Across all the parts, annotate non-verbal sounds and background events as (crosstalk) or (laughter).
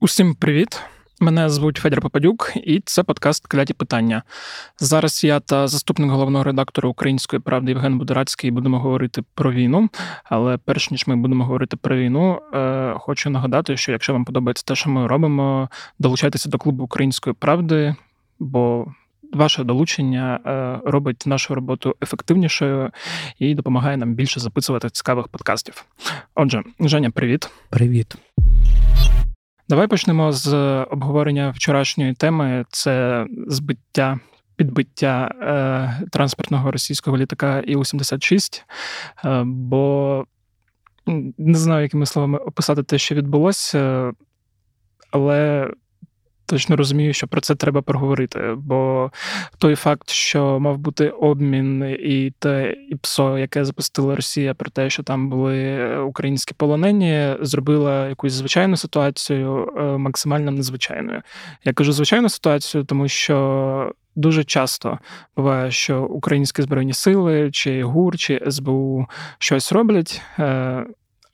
Усім привіт! Мене звуть Федір Попадюк, і це подкаст Кляті питання. Зараз я та заступник головного редактора Української правди Євген Будорацький будемо говорити про війну. Але перш ніж ми будемо говорити про війну, е, хочу нагадати, що якщо вам подобається те, що ми робимо, долучайтеся до клубу Української правди, бо ваше долучення е, робить нашу роботу ефективнішою і допомагає нам більше записувати цікавих подкастів. Отже, Женя, привіт. Привіт. Давай почнемо з обговорення вчорашньої теми: це збиття. Підбиття е, транспортного російського літака Іу-76, е, бо не знаю, якими словами описати те, що відбулося, але точно розумію, що про це треба проговорити. Бо той факт, що мав бути обмін, і те ІПСО, яке запустила Росія, про те, що там були українські полонені, зробила якусь звичайну ситуацію е, максимально незвичайною. Я кажу звичайну ситуацію, тому що. Дуже часто буває, що українські збройні сили, чи ГУР, чи СБУ щось роблять, е,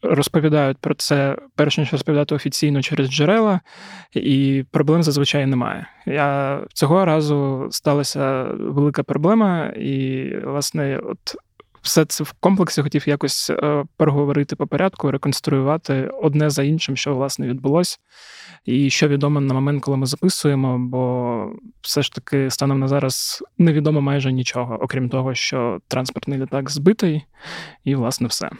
розповідають про це перш ніж розповідати офіційно через джерела, і проблем зазвичай немає. Я цього разу сталася велика проблема, і, власне, от. Все це в комплексі хотів якось е, переговорити по порядку, реконструювати одне за іншим, що власне відбулося, і що відомо на момент, коли ми записуємо, бо все ж таки станом на зараз невідомо майже нічого, окрім того, що транспортний літак збитий, і власне все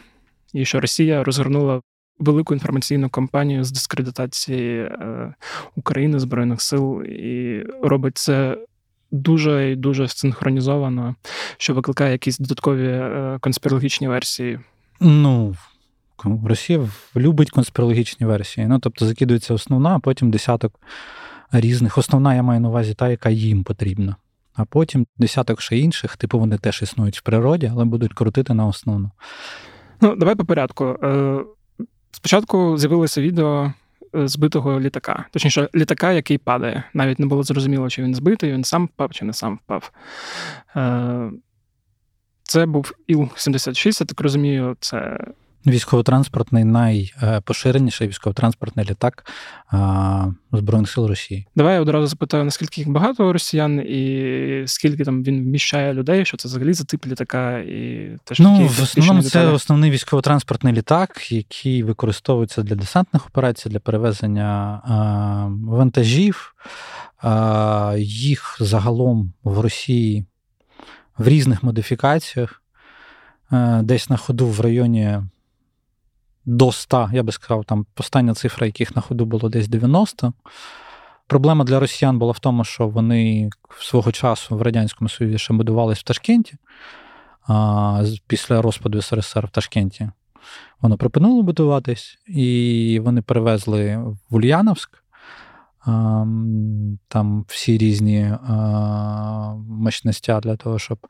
і що Росія розгорнула велику інформаційну кампанію з дискредитації е, України Збройних сил і робить це. Дуже і дуже синхронізовано, що викликає якісь додаткові е, конспірологічні версії. Ну, Росія любить конспірологічні версії. Ну, тобто закидується основна, а потім десяток різних. Основна я маю на увазі та, яка їм потрібна. А потім десяток ще інших, типу вони теж існують в природі, але будуть крутити на основну. Ну, давай по порядку. Е, спочатку з'явилося відео е, збитого літака, точніше, літака, який падає. Навіть не було зрозуміло, чи він збитий, він сам впав, чи не сам впав. Е, це був Іл-76, я так розумію, це Військово-транспортний найпоширеніший військово-транспортний літак Збройних сил Росії. Давай я одразу запитаю, наскільки їх багато росіян, і скільки там він вміщає людей, що це взагалі за тип літака, і теж ну, в основному це основний військово-транспортний літак, який використовується для десантних операцій, для перевезення вантажів. Їх загалом в Росії в різних модифікаціях. Десь на ходу в районі до 100, я би сказав, там остання цифра, яких на ходу було десь 90. Проблема для росіян була в тому, що вони свого часу в Радянському Союзі ще будувались в Ташкенті. А Після розпаду СРСР в Ташкенті воно припинило будуватись, і вони перевезли в Ульяновськ. Там всі різні мощностя для того, щоб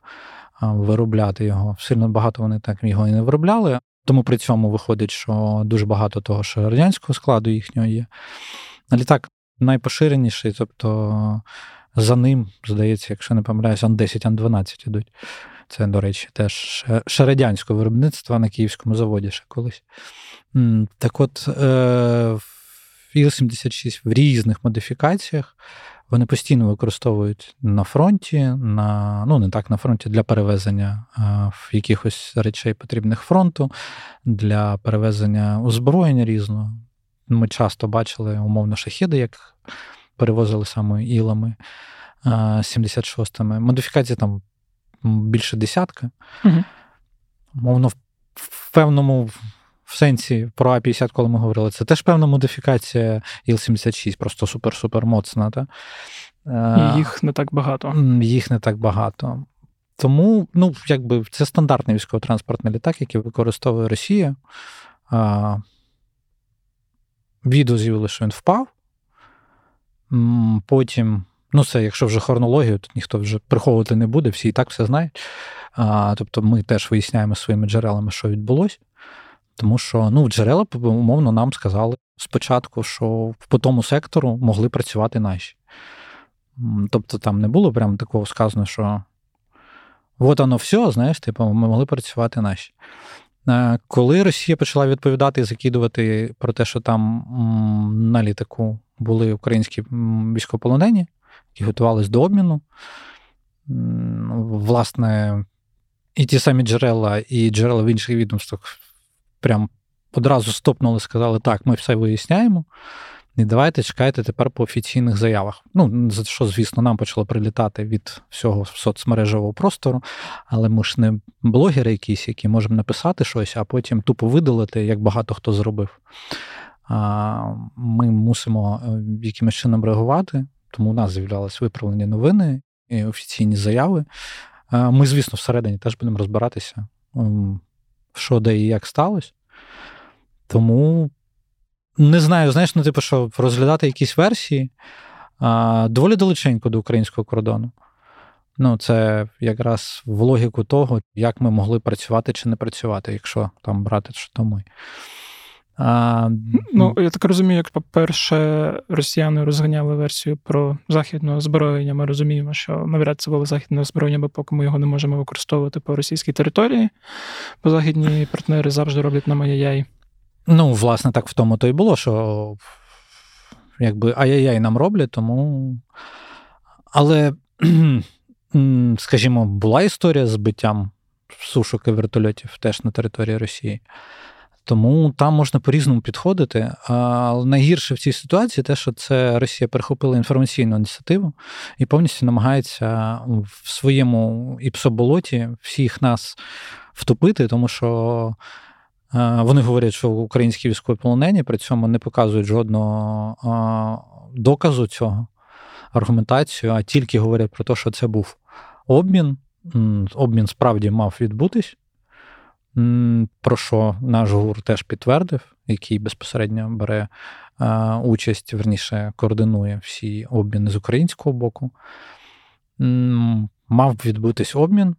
виробляти його. Сильно багато вони так його і не виробляли, тому при цьому виходить, що дуже багато того, що радянського складу їхнього є. Літак найпоширеніший, тобто за ним, здається, якщо не помиляюсь, Ан-10, Ан-12 ідуть. Це, до речі, теж ще радянського виробництва на Київському заводі ще колись. Так от, е, Іл-76 в різних модифікаціях вони постійно використовують на фронті, на ну не так на фронті для перевезення в якихось речей потрібних фронту, для перевезення озброєння різного. Ми часто бачили умовно шахіди, як перевозили саме ілами 76-ми. Модифікації там більше десятка. Угу. Мовно, в певному в сенсі про А50, коли ми говорили, це теж певна модифікація Іл-76, просто супер-супер моцна. Та? І їх не так багато. Їх не так багато. Тому, ну, якби це стандартний військово-транспортний літак, який використовує Росія. А, Відео з'явилося, що він впав. Потім, ну, це, якщо вже хронологію, то ніхто вже приховувати не буде, всі і так все знають. А, Тобто ми теж виясняємо своїми джерелами, що відбулося. Тому що ну, джерела умовно нам сказали спочатку, що по тому сектору могли працювати наші. Тобто там не було прямо такого сказано, що от воно все, знаєш, типу, ми могли працювати наші. Коли Росія почала відповідати і закидувати про те, що там на літаку були українські військовополонені, які готувалися до обміну. Власне, і ті самі джерела, і джерела в інших відомствах прям одразу стопнули, сказали, так, ми все виясняємо. І давайте чекайте тепер по офіційних заявах. Ну, за що, звісно, нам почало прилітати від всього соцмережевого простору, але ми ж не блогери якісь, які можемо написати щось, а потім тупо видалити, як багато хто зробив. Ми мусимо е, якимось чином реагувати, тому у нас з'являлись виправлені новини і офіційні заяви. Ми, звісно, всередині теж будемо розбиратися, що де і як сталося. Тому не знаю, знаєш, ну, типу, що розглядати якісь версії а, доволі далеченько до українського кордону. Ну, це якраз в логіку того, як ми могли працювати чи не працювати, якщо там брати, що то ми. А, Ну, я так розумію, як, по-перше, росіяни розганяли версію про західне озброєння. Ми розуміємо, що навряд це було західне озброєння, бо поки ми його не можемо використовувати по російській території, бо західні партнери завжди роблять на яй Ну, власне, так в тому то й було, що якби ай-яй-яй нам роблять, тому. Але, скажімо, була історія з збиттям сушок і вертольотів теж на території Росії. Тому там можна по-різному підходити. А найгірше в цій ситуації те, що це Росія перехопила інформаційну ініціативу і повністю намагається в своєму іпсоболоті всіх нас втопити, тому що вони говорять, що українські військові полонені при цьому не показують жодного доказу цього аргументацію, а тільки говорять про те, що це був обмін. Обмін справді мав відбутись, про що наш ГУР теж підтвердив, який безпосередньо бере участь, верніше координує всі обміни з українського боку. Мав відбутись обмін,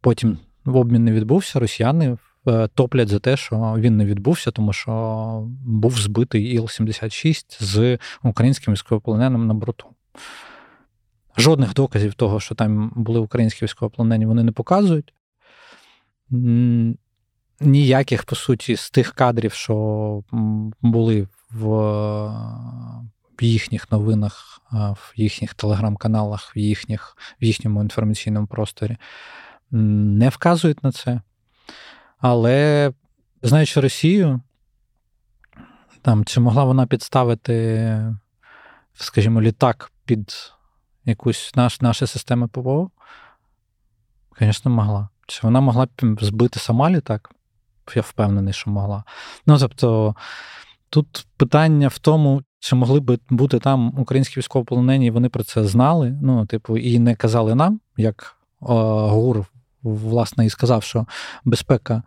потім обмін не відбувся, росіяни Е, топлять за те, що він не відбувся, тому що був збитий Іл-76 з українським військовополоненим на борту. Жодних доказів того, що там були українські військовополонені, вони не показують. Ніяких, по суті, з тих кадрів, що були в їхніх новинах, в їхніх телеграм-каналах, в їхніх, в їхньому інформаційному просторі, не вказують на це. Але знаючи Росію, там, чи могла вона підставити, скажімо, літак під якусь наш, наші системи ПВО? Звісно, могла. Чи вона могла збити сама літак? Я впевнений, що могла. Ну, тобто, тут питання в тому, чи могли б бути там українські військовополонені, і вони про це знали, ну, типу, і не казали нам, як ГУР власне і сказав, що безпека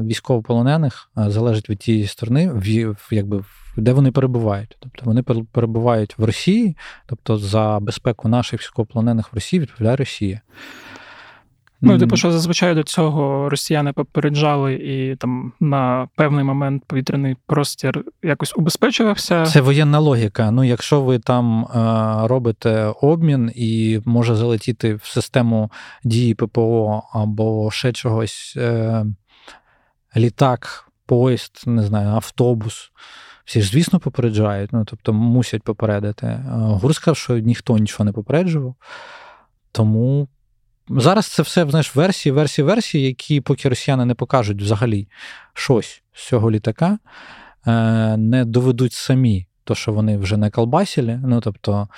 військовополонених залежить від тієї сторони, в, якби, де вони перебувають. Тобто вони перебувають в Росії, тобто за безпеку наших військовополонених в Росії відповідає Росія. Ну, типу, що зазвичай до цього росіяни попереджали, і там на певний момент повітряний простір якось убезпечувався. Це воєнна логіка. Ну, якщо ви там е, робите обмін і може залетіти в систему дії ППО або ще чогось, е, літак, поїзд, не знаю, автобус. Всі ж, звісно, попереджають, ну тобто мусять попередити. Е, Гур сказав, що ніхто нічого не попереджував. Тому Зараз це все знаєш, версії, версії, версії, які, поки росіяни не покажуть взагалі щось з цього літака, е, не доведуть самі, то, що вони вже не колбасили. Ну, тобто,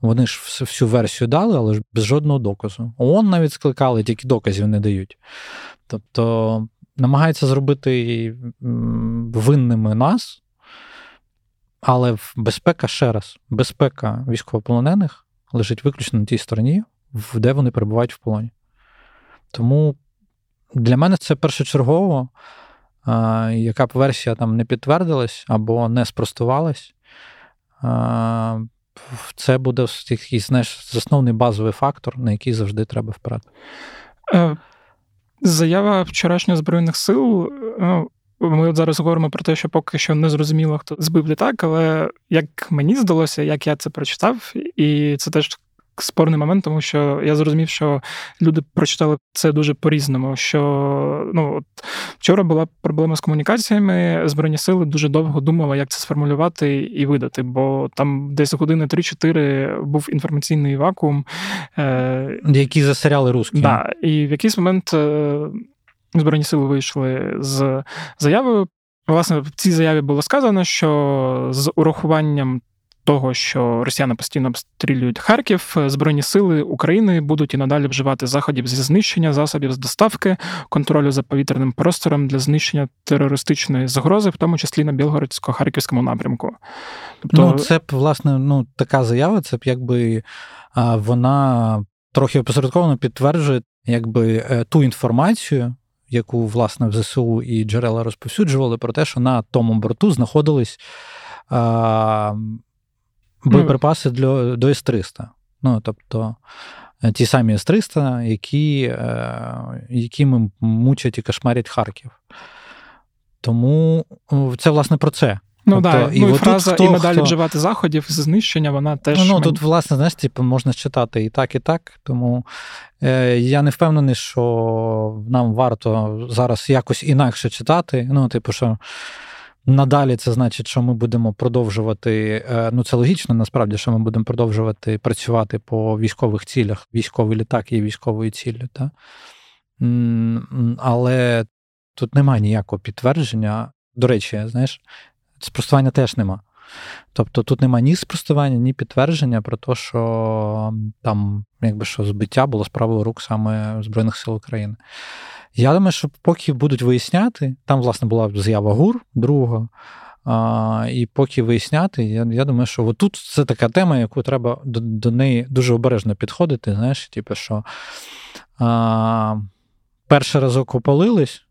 вони ж всю версію дали, але ж без жодного доказу. ООН навіть скликали, тільки доказів не дають. Тобто, намагаються зробити винними нас, але безпека ще раз, безпека військовополонених лежить виключно на тій стороні де вони перебувають в полоні. Тому для мене це першочергово, яка б версія там не підтвердилась або не спростувалась. Це буде якийсь знаєш, засновний базовий фактор, на який завжди треба. Е, заява вчорашніх Збройних сил. Ну, ми от зараз говоримо про те, що поки що не зрозуміло, хто збив літак, але як мені здалося, як я це прочитав, і це теж спорний момент, тому що я зрозумів, що люди прочитали це дуже по-різному. Що ну от вчора була проблема з комунікаціями. Збройні сили дуже довго думали, як це сформулювати і видати, бо там десь години 3-4 був інформаційний вакуум, е, які засоряли русські. Да, І в якийсь момент е, Збройні сили вийшли з заявою. Власне, в цій заяві було сказано, що з урахуванням того, що росіяни постійно обстрілюють Харків, е, збройні сили України будуть і надалі вживати заходів зі знищення засобів з доставки, контролю за повітряним простором для знищення терористичної загрози, в тому числі на Білгородсько-харківському напрямку. Тобто, ну це б власне ну така заява. Це б якби вона трохи опосередковано підтверджує, якби е, ту інформацію. Яку власне в ЗСУ і джерела розповсюджували про те, що на тому борту знаходились боєприпаси для, до С-300. Ну, тобто е, ті самі С-300, які, е, якими мучать і кошмарять Харків. Тому це, власне, про це. Ну тобто, да, і ну, і фраза хто, і надалі хто... вживати заходів знищення, вона теж. Ну, ну тут, власне, знаєш, типу, можна читати і так, і так. Тому е, я не впевнений, що нам варто зараз якось інакше читати. Ну, типу, що Надалі це значить, що ми будемо продовжувати. Е, ну це логічно, насправді, що ми будемо продовжувати працювати по військових цілях. Військовий літак є військовою ціллю. Та? Але тут немає ніякого підтвердження. До речі, знаєш, спростування теж нема. Тобто тут немає ні спростування, ні підтвердження про те, що там, якби що збиття було справою рук саме Збройних сил України. Я думаю, що поки будуть виясняти, там, власне, була заява ГУР другого. А, І поки виясняти, я я думаю, що тут це така тема, яку треба до до неї дуже обережно підходити. Знаєш, типу, що а, перший разок опалились,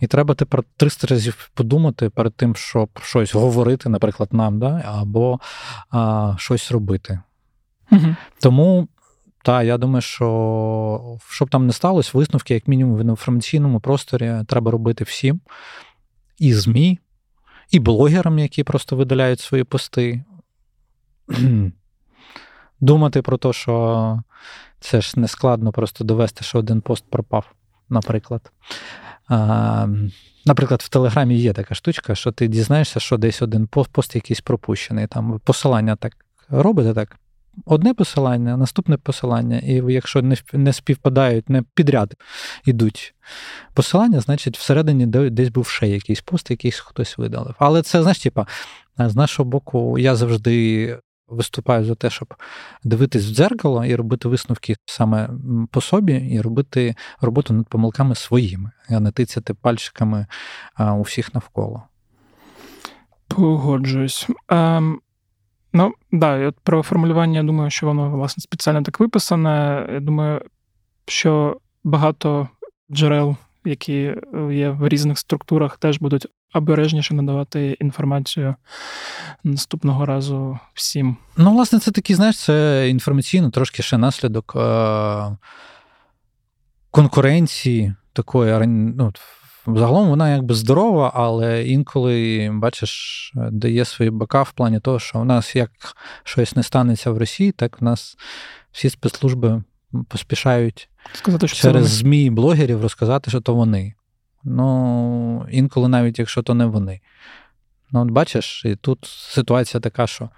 і треба тепер 300 разів подумати перед тим, щоб щось говорити, наприклад, нам, да, або а, щось робити. Угу. Тому та я думаю, що щоб там не сталося, висновки, як мінімум, в інформаційному просторі треба робити всім, і ЗМІ, і блогерам, які просто видаляють свої пости. (clears throat) Думати про те, що це ж не складно просто довести, що один пост пропав, наприклад. А, Наприклад, в Телеграмі є така штучка, що ти дізнаєшся, що десь один пост якийсь пропущений. Там посилання так робите так одне посилання, наступне посилання, і якщо не не співпадають, не підряд ідуть посилання, значить всередині десь був ще якийсь пост, якийсь хтось видалив. Але це, знаєш, типа, з нашого боку, я завжди. Виступаю за те, щоб дивитись в дзеркало і робити висновки саме по собі, і робити роботу над помилками своїми, а не тицяти пальчиками у всіх навколо. Погоджуюсь. Ем, Ну, да, і от про формулювання, я думаю, що воно, власне, спеціально так виписане. Я думаю, що багато джерел, які є в різних структурах, теж будуть обережніше надавати інформацію наступного разу всім. Ну, власне, це такий, знаєш, це інформаційно трошки ще наслідок е- конкуренції такої ну, Загалом вона якби здорова, але інколи, бачиш, дає свої бока в плані того, що у нас як щось не станеться в Росії, так у нас всі спецслужби поспішають Сказати, що через ЗМІ і блогерів розказати, що то вони. Ну, інколи навіть якщо то не вони. Ну, от бачиш, і тут ситуація така, що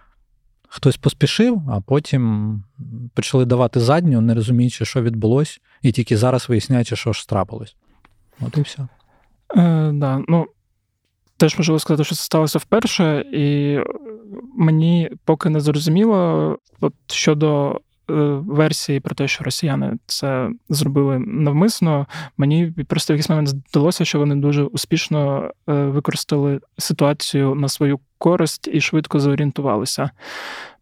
хтось поспішив, а потім почали давати задню, не розуміючи, що відбулось, і тільки зараз виясняючи, що ж трапилось. От і все. Е, да, ну, Теж можу сказати, що це сталося вперше, і мені поки не зрозуміло от щодо е, версії про те, що росіяни це зробили навмисно. Мені просто в якийсь момент здалося, що вони дуже успішно е, використали ситуацію на свою користь і швидко зорієнтувалися.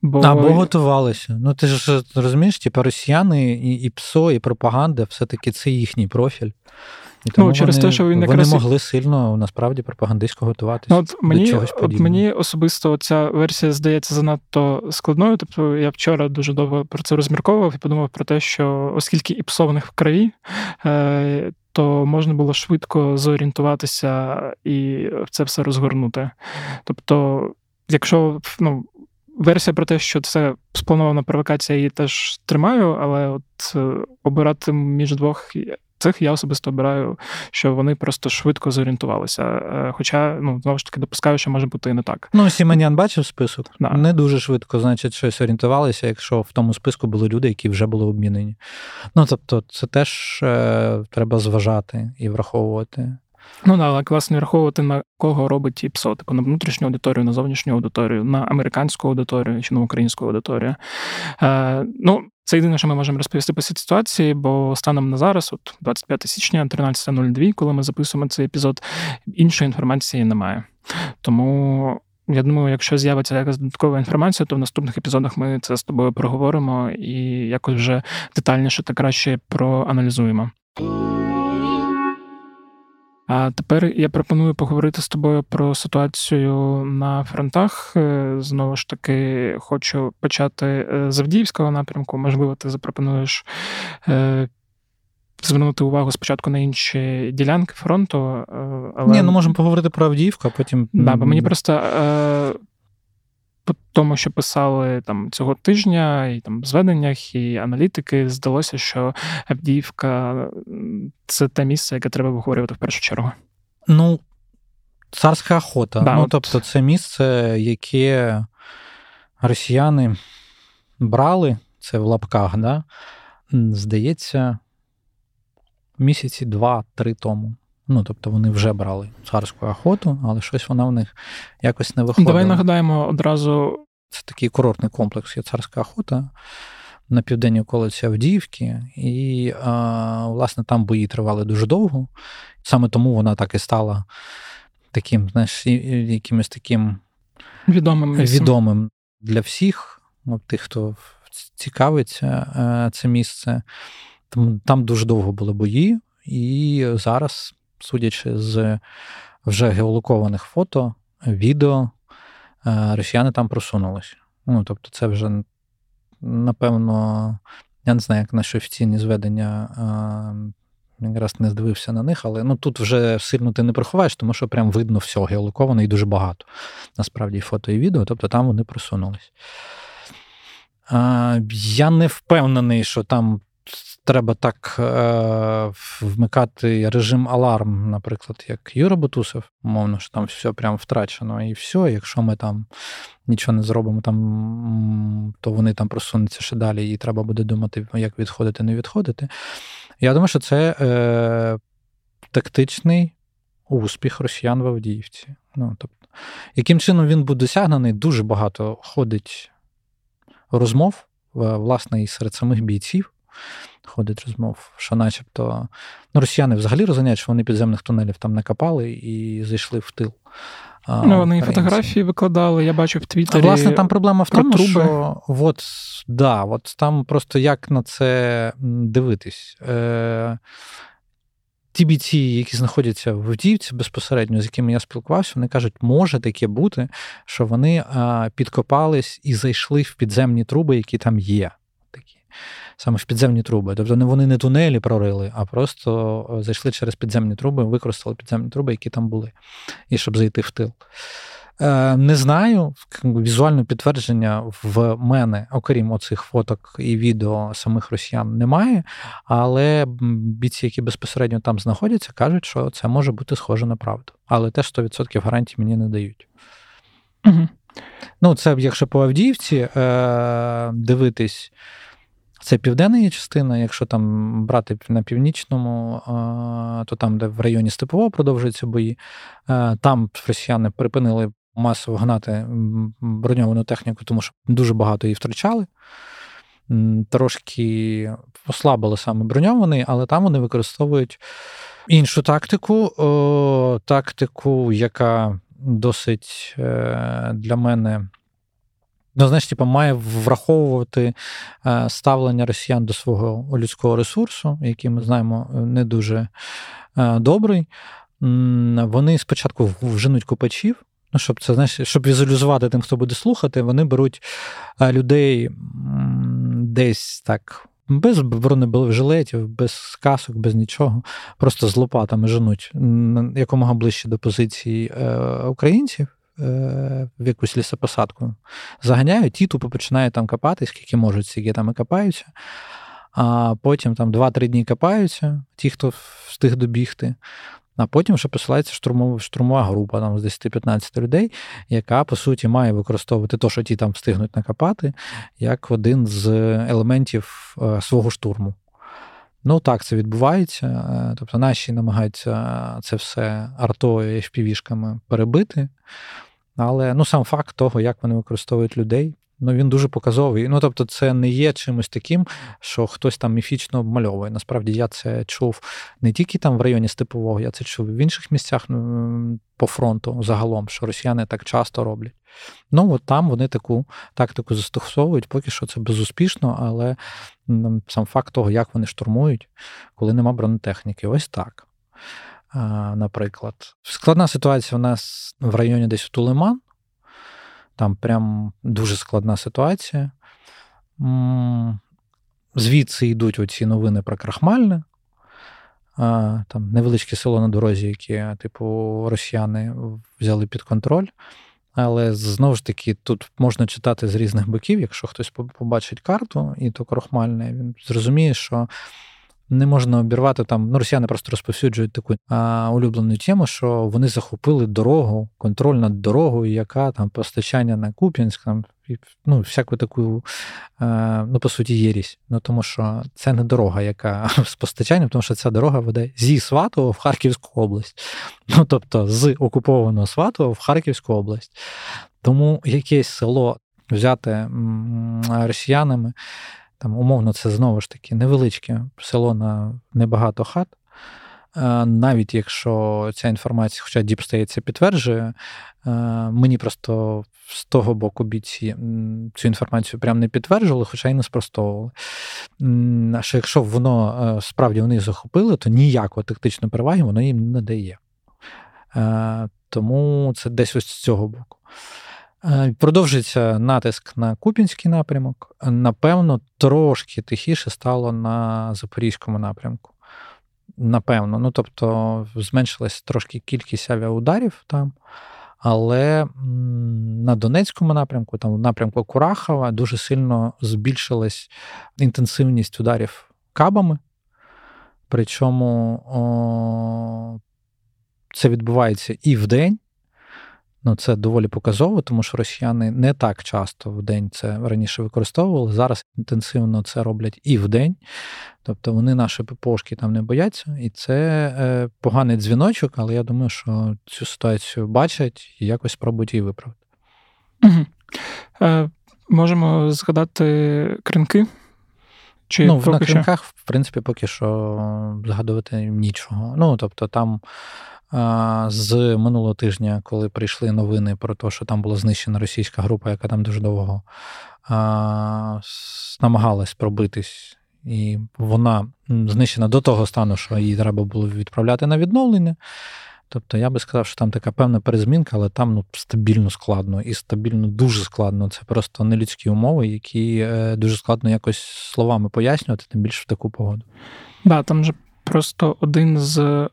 Бо... Або готувалися. Ну ти ж розумієш, типу росіяни і, і ПСО, і пропаганда, все-таки це їхній профіль. І тому ну, через вони, те, що він якраз... Вони могли сильно насправді пропагандистсько готуватися. Ну, от мені, до чогось подібного. От мені особисто ця версія здається занадто складною. Тобто я вчора дуже довго про це розмірковував і подумав про те, що оскільки іпсованих в крові, е, то можна було швидко зорієнтуватися і це все розгорнути. Тобто, якщо ну, версія про те, що це спланована провокація, її теж тримаю, але от е, обирати між двох цих я особисто обираю, що вони просто швидко зорієнтувалися. Е, хоча, ну, знову ж таки, допускаю, що може бути і не так. Ну, Сіменян бачив список. Да. Не дуже швидко, значить, щось орієнтувалися, якщо в тому списку були люди, які вже були обмінені. Ну, тобто, це теж е, треба зважати і враховувати. Ну да, але класно враховувати на кого робить ІПСО, типу на внутрішню аудиторію, на зовнішню аудиторію, на американську аудиторію чи на українську аудиторію. Е, Ну, це єдине, що ми можемо розповісти по цій ситуації, бо станом на зараз, от 25 січня, 13.02, коли ми записуємо цей епізод, іншої інформації немає. Тому. Я думаю, якщо з'явиться якась додаткова інформація, то в наступних епізодах ми це з тобою проговоримо і якось вже детальніше та краще проаналізуємо. А тепер я пропоную поговорити з тобою про ситуацію на фронтах. Е, знову ж таки, хочу почати е, з Авдіївського напрямку. Можливо, ти запропонуєш е, звернути увагу спочатку на інші ділянки фронту. Але... Ні, ну можемо поговорити про Авдіївку, а потім. Да, бо мені просто тому, що писали там цього тижня, і там в зведеннях, і аналітики, здалося, що Авдіївка це те місце, яке треба виговорювати в першу чергу. Ну, царська охота. Да, ну, от... Тобто, це місце, яке росіяни брали, це в лапках, да? здається, місяці два-три тому. Ну, тобто вони вже брали царську охоту, але щось вона в них якось не виходила. Давай нагадаємо одразу. Це такий курортний комплекс є царська охота на південній околиці Авдіївки, і, а, власне, там бої тривали дуже довго. Саме тому вона так і стала таким, знаєш, якимось таким відомим відомим для всіх, ну, тих, хто цікавиться е, це місце. Там, Там дуже довго були бої, і зараз судячи з вже геолокованих фото, відео, е, росіяни там просунулися. Ну, тобто, це вже, напевно, я не знаю, як наші офіційні зведення. Е, якраз не здивився на них, але ну тут вже сильно ти не приховаєш, тому що прям видно все геолоковано і дуже багато. Насправді, фото і відео, тобто там вони просунулись. А, Я не впевнений, що там треба так е, вмикати режим аларм, наприклад, як Юра Бутусов, мовно, що там все прям втрачено, і все. Якщо ми там нічого не зробимо, там, то вони там просунуться ще далі, і треба буде думати, як відходити, не відходити. Я думаю, що це е, тактичний успіх росіян в Авдіївці. Ну, тобто, Яким чином він буде досягнений, дуже багато ходить розмов, власне, і серед самих бійців ходить розмов, що начебто ну, росіяни взагалі розганяють, що вони підземних тунелів там накопали і зайшли в тил. Ну, Вони і фотографії викладали, я бачу в Твіттері. Власне, там проблема в тому, труби. що от, да, от там просто як на це дивитись. Е, Ті бійці, які знаходяться в Авдіївці безпосередньо, з якими я спілкувався, вони кажуть, може таке бути, що вони а, підкопались і зайшли в підземні труби, які там є. Такі саме в підземні труби. Тобто вони не тунелі прорили, а просто е, зайшли через підземні труби, використали підземні труби, які там були, і щоб зайти в тил. Е, не знаю, візуальне підтвердження в мене, окрім оцих фоток і відео самих росіян, немає. Але бійці, які безпосередньо там знаходяться, кажуть, що це може бути схоже на правду. Але теж 100% гарантій мені не дають. Угу. Ну, це якщо по Авдіївці е, дивитись. Це південна є частина. Якщо там брати на північному, то там, де в районі Степового продовжуються бої, там росіяни припинили масово гнати броньовану техніку, тому що дуже багато її втрачали. Трошки ослабили саме броньований, але там вони використовують іншу тактику, тактику, яка досить е, для мене Ну, знаєш, типу, має враховувати е, ставлення росіян до свого людського ресурсу, який ми знаємо е, не дуже е, добрий. Вони спочатку вженуть копачів. Ну, щоб це знаєш, щоб візуалізувати тим, хто буде слухати, вони беруть людей десь так. Без бронежилетів, без касок, без нічого, просто з лопатами женуть якомога ближче до позиції українців, в якусь лісопосадку. Заганяють, ті тупо починають там копати, скільки можуть, скільки там і копаються. А потім там 2-3 дні копаються, ті, хто встиг добігти. А потім вже посилається штурмова штурмова група там з 10-15 людей, яка, по суті, має використовувати те, що ті там встигнуть накопати, як один з елементів е, свого штурму. Ну так, це відбувається. Е, тобто наші намагаються це все артою і FPV-шками перебити. Але ну, сам факт того, як вони використовують людей, ну він дуже показовий. Ну тобто, це не є чимось таким, що хтось там міфічно обмальовує. Насправді я це чув не тільки там в районі Степового, я це чув в інших місцях ну, по фронту загалом, що росіяни так часто роблять. Ну от там вони таку тактику застосовують, поки що це безуспішно, але сам факт того, як вони штурмують, коли нема бронетехніки, ось так. Наприклад, складна ситуація у нас в районі десь Тулеман. Там прям дуже складна ситуація. Звідси йдуть оці новини про крахмальне. Там невеличке село на дорозі, яке, типу, росіяни взяли під контроль. Але знову ж таки, тут можна читати з різних боків, якщо хтось побачить карту, і то крохмальне, він зрозуміє, що не можна обірвати там. Ну, росіяни просто розповсюджують таку а, улюблену тему, що вони захопили дорогу, контроль над дорогою, яка там постачання на Куп'янськ, там ну, всяку таку, а, ну, по суті, єрість. Ну, тому що це не дорога, яка (laughs) з постачанням, тому що ця дорога веде зі Сватова в Харківську область. Ну, тобто з окупованого Сватова в Харківську область. Тому якесь село взяте росіянами там умовно, це знову ж таки невеличке село на небагато хат. Навіть якщо ця інформація, хоча Deep це підтверджує, мені просто з того боку бійці цю інформацію прям не підтверджували, хоча й не спростовували. А Що якщо воно е, справді вони захопили, то ніякої тактичної переваги воно їм не дає. Тому це десь ось з цього боку. Е, продовжується натиск на Купінський напрямок. Напевно, трошки тихіше стало на Запорізькому напрямку. Напевно, ну тобто зменшилась трошки кількість авіаударів там. Але на Донецькому напрямку, там в напрямку Курахова, дуже сильно збільшилась інтенсивність ударів кабами. Причому о, це відбувається і в день, Ну, це доволі показово, тому що росіяни не так часто в день це раніше використовували. Зараз інтенсивно це роблять і в день. Тобто вони наші ППОшки там не бояться, і це е, поганий дзвіночок, але я думаю, що цю ситуацію бачать і якось спробують її виправити. Угу. Е, Можемо згадати кринки. Чи ну, На кринках, в принципі, поки що згадувати нічого. Ну, тобто там з минулого тижня, коли прийшли новини про те, що там була знищена російська група, яка там дуже довго намагалась пробитись, і вона знищена до того стану, що її треба було відправляти на відновлення. Тобто я би сказав, що там така певна перезмінка, але там ну, стабільно складно і стабільно дуже складно. Це просто нелюдські умови, які е, дуже складно якось словами пояснювати, тим більше в таку погоду. Да, там же просто один з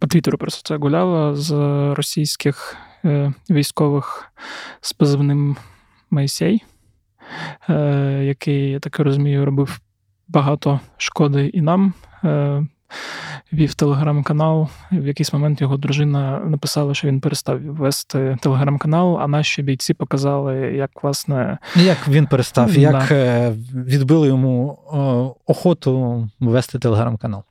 по Твіттеру просто це гуляло з російських е, військових з позивним Майсей, е, який, я так розумію, робив багато шкоди і нам. Е, Вів телеграм-канал. В якийсь момент його дружина написала, що він перестав вести телеграм-канал, а наші бійці показали, як власне. Як він перестав, да. як відбили йому охоту вести телеграм-канал.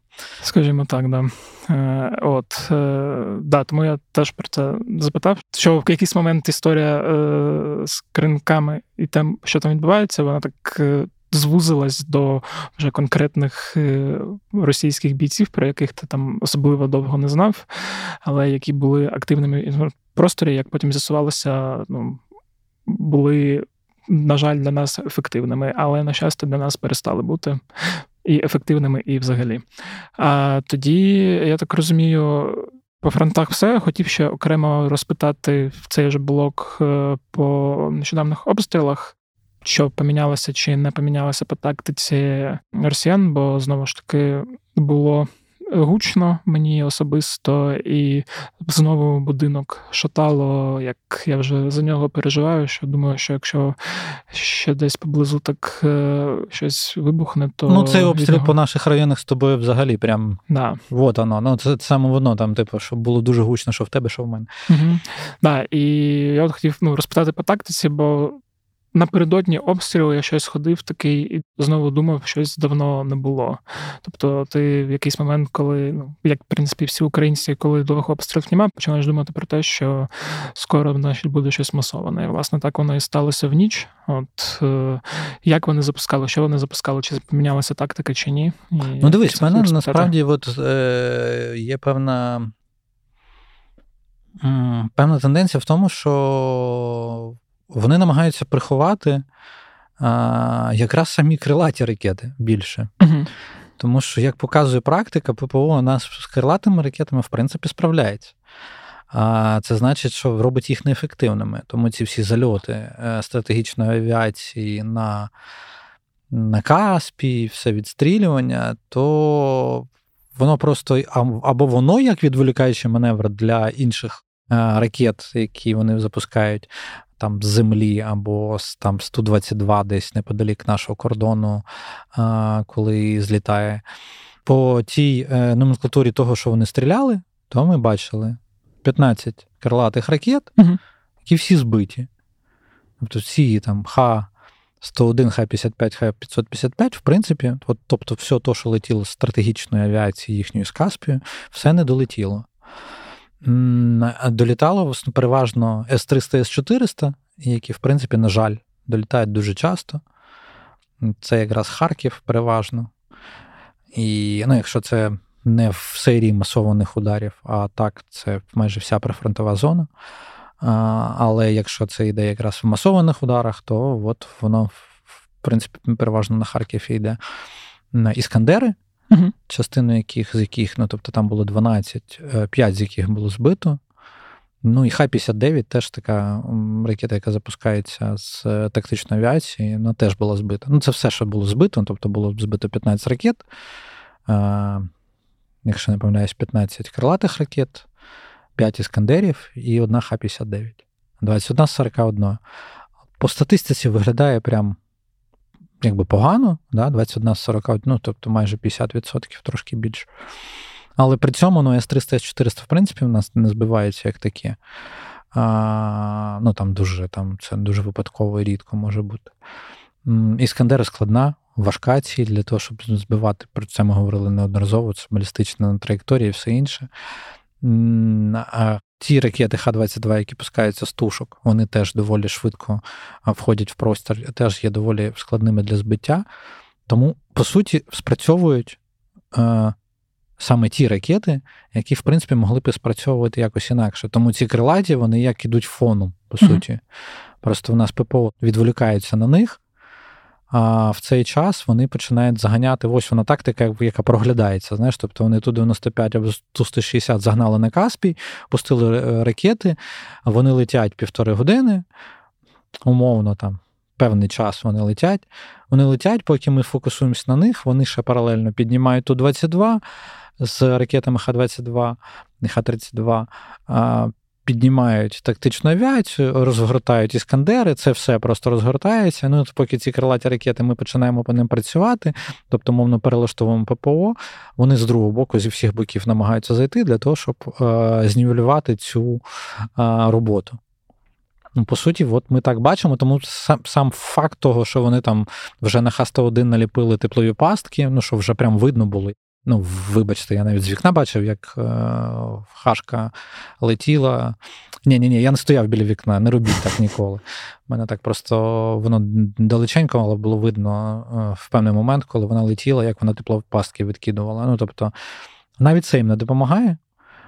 Скажімо так, да. Е, от, е, да, Тому я теж про це запитав, що в якийсь момент історія е, з кринками і тим, що там відбувається, вона так звузилась до вже конкретних російських бійців, про яких ти там особливо довго не знав, але які були активними в просторі, як потім з'ясувалося, ну, були. На жаль, для нас ефективними, але на щастя, для нас перестали бути і ефективними, і взагалі. А тоді, я так розумію, по фронтах все. Хотів ще окремо розпитати в цей же блок е, по нещодавних обстрілах. Що помінялося чи не помінялося по тактиці росіян, бо знову ж таки було гучно мені особисто, і знову будинок шатало, як я вже за нього переживаю, що думаю, що якщо ще десь поблизу так е, щось вибухне, то. Ну, цей обстріл нього... по наших районах з тобою взагалі прям. Да. Вот воно. Ну, це саме воно там, типу, щоб було дуже гучно, що в тебе, що в мене. Угу. Да, І я от хотів ну, розпитати по тактиці, бо напередодні обстрілу я щось ходив такий і знову думав, щось давно не було. Тобто, ти в якийсь момент, коли, ну, як в принципі всі українці, коли довго обстрілів немає, починаєш думати про те, що скоро в буде щось масоване. І, власне, так воно і сталося в ніч. От е, як вони запускали, що вони запускали, чи помінялася тактика, чи ні? І ну, дивись, в мене насправді от, е, є певна. Певна тенденція в тому, що вони намагаються приховати а, якраз самі крилаті ракети більше. Тому що, як показує практика, ППО у нас з крилатими ракетами, в принципі, справляється. А це значить, що робить їх неефективними. Тому ці всі зальоти е, стратегічної авіації на на Каспі, все відстрілювання, то воно просто або воно як відволікаючий маневр для інших е, ракет, які вони запускають, там з землі або там 122 десь неподалік нашого кордону, коли злітає. По тій е, номенклатурі того, що вони стріляли, то ми бачили 15 крилатих ракет, угу. які всі збиті. Тобто всі там Х-101, Х-55, Х-555, в принципі, от, тобто, все те, що летіло з стратегічної авіації їхньої з Каспію, все не долетіло. Долітало переважно С-300, С-400, які, в принципі, на жаль, долітають дуже часто. Це якраз Харків переважно. І ну, якщо це не в серії масованих ударів, а так, це майже вся прифронтова зона. А, Але якщо це йде якраз в масованих ударах, то от воно, в принципі, переважно на Харків йде на Іскандери угу. частину яких, з яких, ну тобто там було 12, 5 е, з яких було збито. Ну і Х-59 теж така ракета, яка запускається з е, тактичної авіації, вона теж була збита. Ну, це все, що було збито, тобто було збито 15 ракет, а, якщо не помиляюсь, 15 крилатих ракет, 5 іскандерів і одна Х-59. 21 з 41. По статистиці виглядає прям якби погано, да, 21 з 41, ну, тобто майже 50%, трошки більше. Але при цьому ну, С300, С400, в принципі, в нас не збиваються як такі. А, Ну, там дуже, там, Це дуже випадково і рідко може бути. Іскандера складна, важка ціль для того, щоб збивати. Про це ми говорили неодноразово, це балістична траєкторія і все інше. А Ті ракети Х-22, які пускаються з тушок, вони теж доволі швидко входять в простір, теж є доволі складними для збиття. Тому, по суті, спрацьовують е, саме ті ракети, які, в принципі, могли б спрацьовувати якось інакше. Тому ці крилаті, вони як ідуть фоном, по суті. Mm-hmm. Просто в нас ППО відволікається на них, а в цей час вони починають заганяти. Ось вона тактика, яка проглядається. Знаєш, тобто вони ту 95 або ту 160 загнали на Каспій, пустили е, ракети, вони летять півтори години, умовно там. Певний час вони летять. Вони летять, поки ми фокусуємося на них, вони ще паралельно піднімають ту 22 з ракетами Х-22 і Х-32, піднімають тактичну авіацію, розгортають іскандери, це все просто розгортається. Ну, поки ці крилаті ракети ми починаємо по ним працювати, тобто, мовно, перелаштовуємо ППО, вони з другого боку, зі всіх боків намагаються зайти для того, щоб е, знівелювати цю е, роботу. Ну, По суті, от ми так бачимо, тому сам сам факт того, що вони там вже на Х-101 наліпили теплові пастки, ну що вже прям видно було. Ну, вибачте, я навіть з вікна бачив, як е, хашка летіла. Ні, ні, ні, я не стояв біля вікна, не робіть так ніколи. У мене так просто воно далеченько, але було видно е, в певний момент, коли вона летіла, як вона теплопастки відкидувала. Ну, тобто, навіть це їм не допомагає.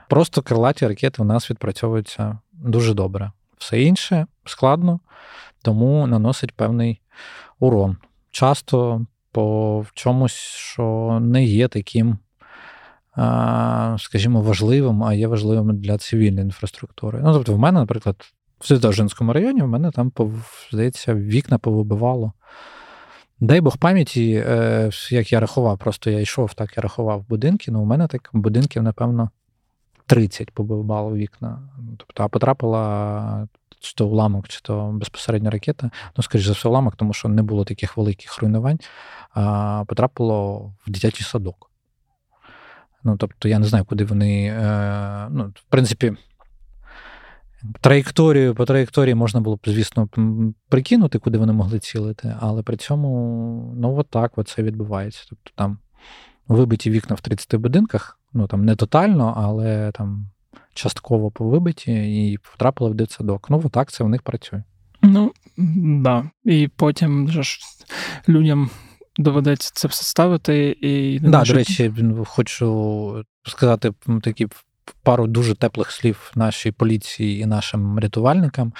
Просто крилаті ракети у нас відпрацьовуються дуже добре. Все інше складно, тому наносить певний урон. Часто по чомусь, що не є таким, скажімо, важливим, а є важливим для цивільної інфраструктури. Ну, тобто, в мене, наприклад, в Святожинському районі в мене там, здається, вікна повибивало Дай Бог пам'яті, е, як я рахував, просто я йшов, так я рахував будинки. Ну, у мене так будинків, напевно, 30 побивало вікна. Тобто, а потрапила чи то уламок, чи то безпосередньо ракета. Ну, скоріш за все, уламок, тому що не було таких великих руйнувань, потрапило в дитячий садок. Ну, тобто, я не знаю, куди вони. Е, ну, В принципі, траєкторію по траєкторії можна було б, звісно, прикинути, куди вони могли цілити, але при цьому, ну, от так от це відбувається. Тобто там вибиті вікна в 30 будинках, ну там не тотально, але там частково повибиті і потрапили в дитсадок. Ну, отак це в них працює. Ну, да. І потім ж людям доведеться це все ставити. і... Да, До речі, хочу сказати такі пару дуже теплих слів нашій поліції і нашим рятувальникам,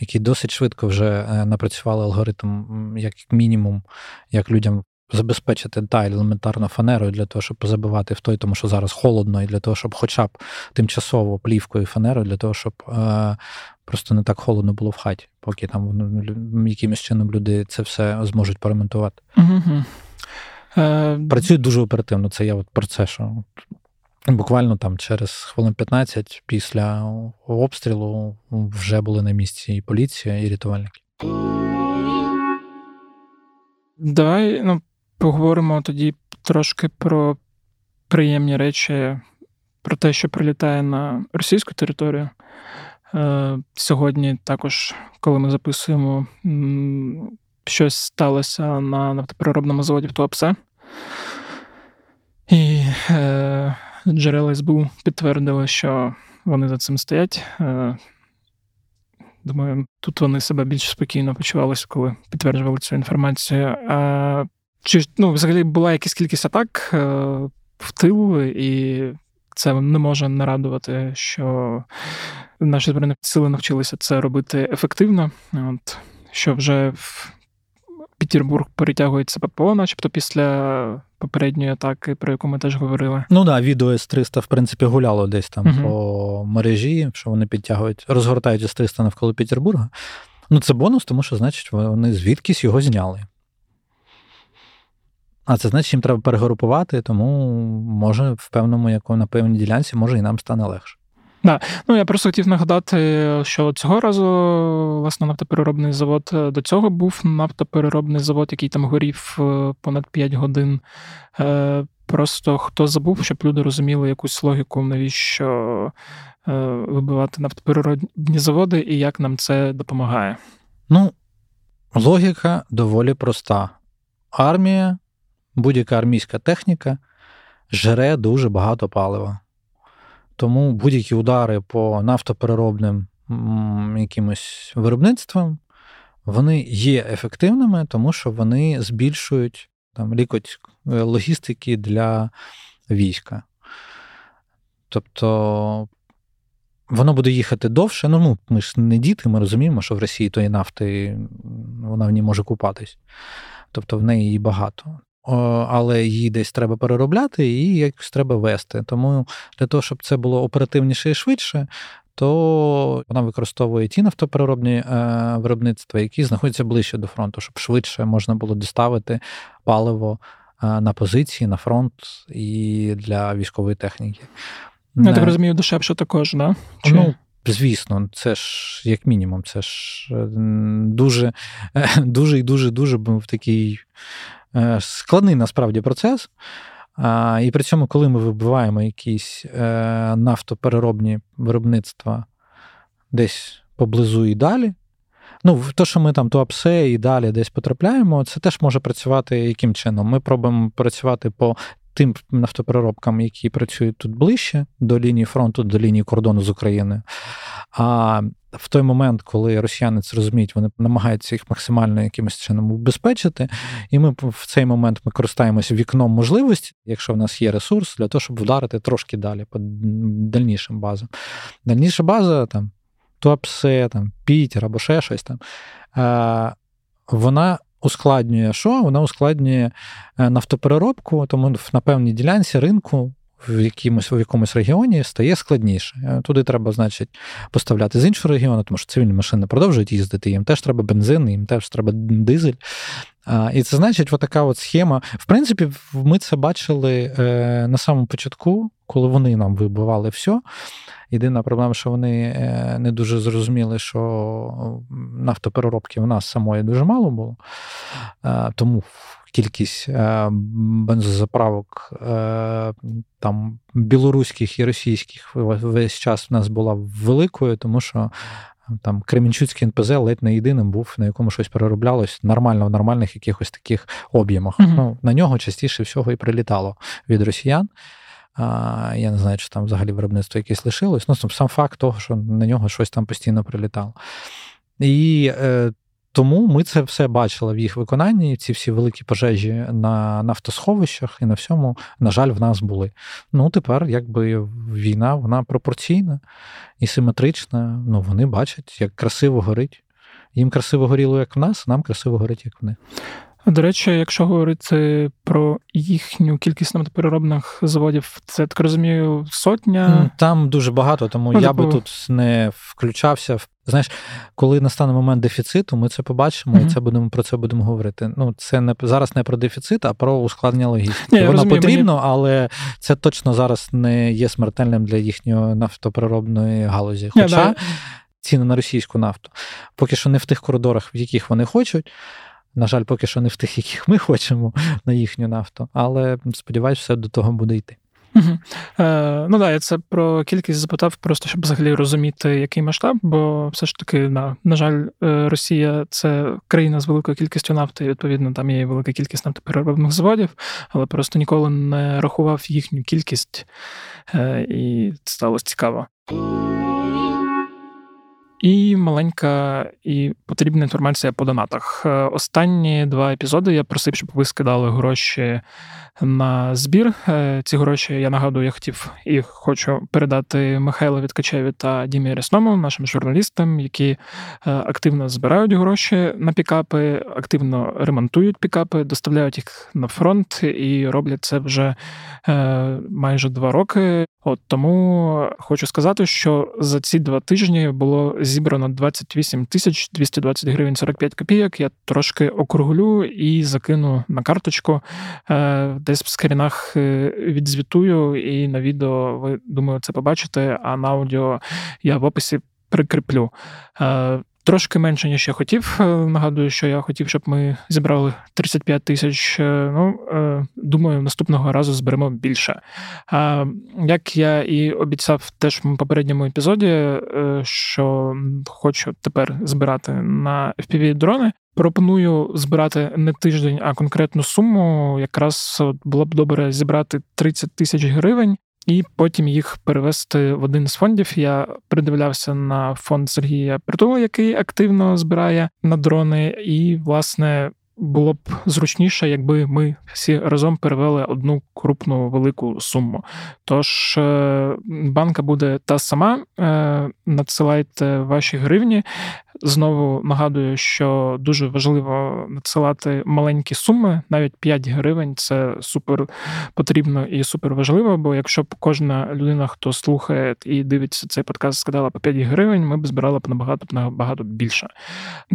які досить швидко вже е, напрацювали алгоритм, як мінімум, як людям забезпечити та елементарно фанерою для того, щоб позабивати в той, тому що зараз холодно, і для того, щоб хоча б тимчасово плівкою і фанерою, для того, щоб е, просто не так холодно було в хаті, поки там ну, якимось чином люди це все зможуть поремонтувати. Угу. Працюють дуже оперативно. Це я от про це, що буквально там через хвилин 15 після обстрілу вже були на місці і поліція, і рятувальники. Давай ну, поговоримо тоді трошки про приємні речі, про те, що прилітає на російську територію. Е, Сьогодні також, коли ми записуємо, щось сталося на нафтопереробному заводі в Туапсе. І е, джерела СБУ підтвердили, що вони за цим стоять. Е, Думаю, тут вони себе більш спокійно почувалися, коли підтверджували цю інформацію. А чи ну, взагалі була якась кількість атак е, в тил, і це не може не радувати, що наші збройні сили навчилися це робити ефективно. От, Що вже в Петербург перетягується ППО, начебто після попередньої атаки, про яку ми теж говорили. Ну так, да, відео С-300, в принципі, гуляло десь там uh по мережі, що вони підтягують, розгортають С-300 навколо Петербурга. Ну, це бонус, тому що, значить, вони звідкись його зняли. А це значить, їм треба перегрупувати, тому може в певному, яку на певній ділянці, може і нам стане легше. Да. Ну я просто хотів нагадати, що цього разу власне нафтопереробний завод е, до цього був нафтопереробний завод, який там горів е, понад 5 годин. Е, просто хто забув, щоб люди розуміли якусь логіку, навіщо вибивати нафтопереробні заводи і як нам це допомагає. Ну, логіка доволі проста. Армія, будь-яка армійська техніка жере дуже багато палива. Тому будь-які удари по нафтопереробним якимось виробництвам, вони є ефективними, тому що вони збільшують там лікоть е, логістики для війська. Тобто воно буде їхати довше. Ну, ну, ми ж не діти, ми розуміємо, що в Росії тої нафти вона в ній може купатись. Тобто в неї її багато але її десь треба переробляти і якось треба вести. Тому для того, щоб це було оперативніше і швидше, то вона використовує ті нафтопереробні е, виробництва, які знаходяться ближче до фронту, щоб швидше можна було доставити паливо е, на позиції, на фронт і для військової техніки. Я так розумію, дешевше також, да? Чи... Ну, Звісно, це ж як мінімум, це ж е, дуже (laughs) дуже і дуже дуже в такий Е, складний насправді процес. І при цьому, коли ми вибиваємо якісь е, нафтопереробні виробництва десь поблизу і далі. Ну, то, що ми там то апсе і далі десь потрапляємо, це теж може працювати яким чином. Ми пробуємо працювати по тим нафтопереробкам, які працюють тут ближче до лінії фронту, до лінії кордону з Україною. А в той момент, коли росіяни це розуміють, вони намагаються їх максимально якимось чином убезпечити. І ми в цей момент ми користаємося вікном можливості, якщо в нас є ресурс, для того, щоб вдарити трошки далі по дальнішим базам. Дальніша база там Туапсе, там Пітер або ще щось там. Вона ускладнює що? Вона ускладнює е, нафтопереробку, тому на певній ділянці ринку в якомусь в якомусь регіоні стає складніше. Е, туди треба, значить, поставляти з іншого регіону, тому що цивільні машини продовжують їздити, їм теж треба бензин, їм теж треба дизель. І це значить, отака от схема. В принципі, ми це бачили е, на самому початку, коли вони нам вибивали все. Єдина проблема, що вони е, не дуже зрозуміли, що нафтопереробки в нас самої дуже мало було. Тому кількість е, бензозаправок там білоруських і російських весь час в нас була великою, тому що там Кремінчуцький НПЗ ледь не єдиним був, на якому щось перероблялось нормально в нормальних якихось таких об'ємах. Mm-hmm. Ну, На нього частіше всього і прилітало від росіян. А, Я не знаю, чи там взагалі виробництво якесь лишилось. Ну, сам факт того, що на нього щось там постійно прилітало. І е, тому ми це все бачили в їх виконанні. Ці всі великі пожежі на нафтосховищах і на всьому, на жаль, в нас були. Ну, тепер, якби війна, вона пропорційна і симетрична. Ну, вони бачать, як красиво горить. Їм красиво горіло, як в нас, нам красиво горить, як в них. До речі, якщо говорити про їхню кількість нафтопереробних заводів, це так розумію, сотня. Там дуже багато, тому ну, я би типу тут не включався. Знаєш, коли настане момент дефіциту, ми це побачимо, mm-hmm. і це будемо про це будемо говорити. Ну, це не зараз не про дефіцит, а про ускладнення логістики. Воно розумію, потрібно, мені... але це точно зараз не є смертельним для їхньої нафтопереробної галузі. Хоча yeah, ціни на російську нафту поки що не в тих коридорах, в яких вони хочуть. На жаль, поки що не в тих, яких ми хочемо на їхню нафту, але сподіваюся, все до того буде йти. Угу. Е, Ну да, я це про кількість запитав, просто щоб взагалі розуміти, який масштаб, бо все ж таки, на, на жаль, е, Росія це країна з великою кількістю нафти, і відповідно там є велика кількість нафтопереробних заводів, але просто ніколи не рахував їхню кількість, е, і це сталося цікаво. І маленька і потрібна інформація по донатах. Е, останні два епізоди я просив, щоб ви скидали гроші на збір. Е, ці гроші я нагадую, я хотів і хочу передати Михайлові Ткачеві та Дімі Рясному, нашим журналістам, які е, активно збирають гроші на пікапи, активно ремонтують пікапи, доставляють їх на фронт і роблять це вже майже два роки. От тому хочу сказати, що за ці два тижні було зібрано 28 тисяч 220 гривень 45 копійок. Я трошки округлю і закину на карточку. Е, десь в скрінах е, відзвітую, і на відео ви думаю, це побачите. А на аудіо я в описі прикріплю. Трошки менше, ніж я хотів. Е, нагадую, що я хотів, щоб ми зібрали 35 тисяч. Е, ну, е, думаю, наступного разу зберемо більше. Як я і обіцяв теж в попередньому епізоді, що хочу тепер збирати на fpv дрони. Пропоную збирати не тиждень, а конкретну суму. Якраз було б добре зібрати 30 тисяч гривень і потім їх перевести в один з фондів. Я придивлявся на фонд Сергія Притула, який активно збирає на дрони, і власне. Було б зручніше, якби ми всі разом перевели одну крупну велику суму. Тож е, банка буде та сама, е, надсилайте ваші гривні. Знову нагадую, що дуже важливо надсилати маленькі суми, навіть 5 гривень це супер потрібно і супер важливо. Бо якщо б кожна людина, хто слухає і дивиться цей подкаст, складала по 5 гривень, ми б збирали б набагато набагато більше.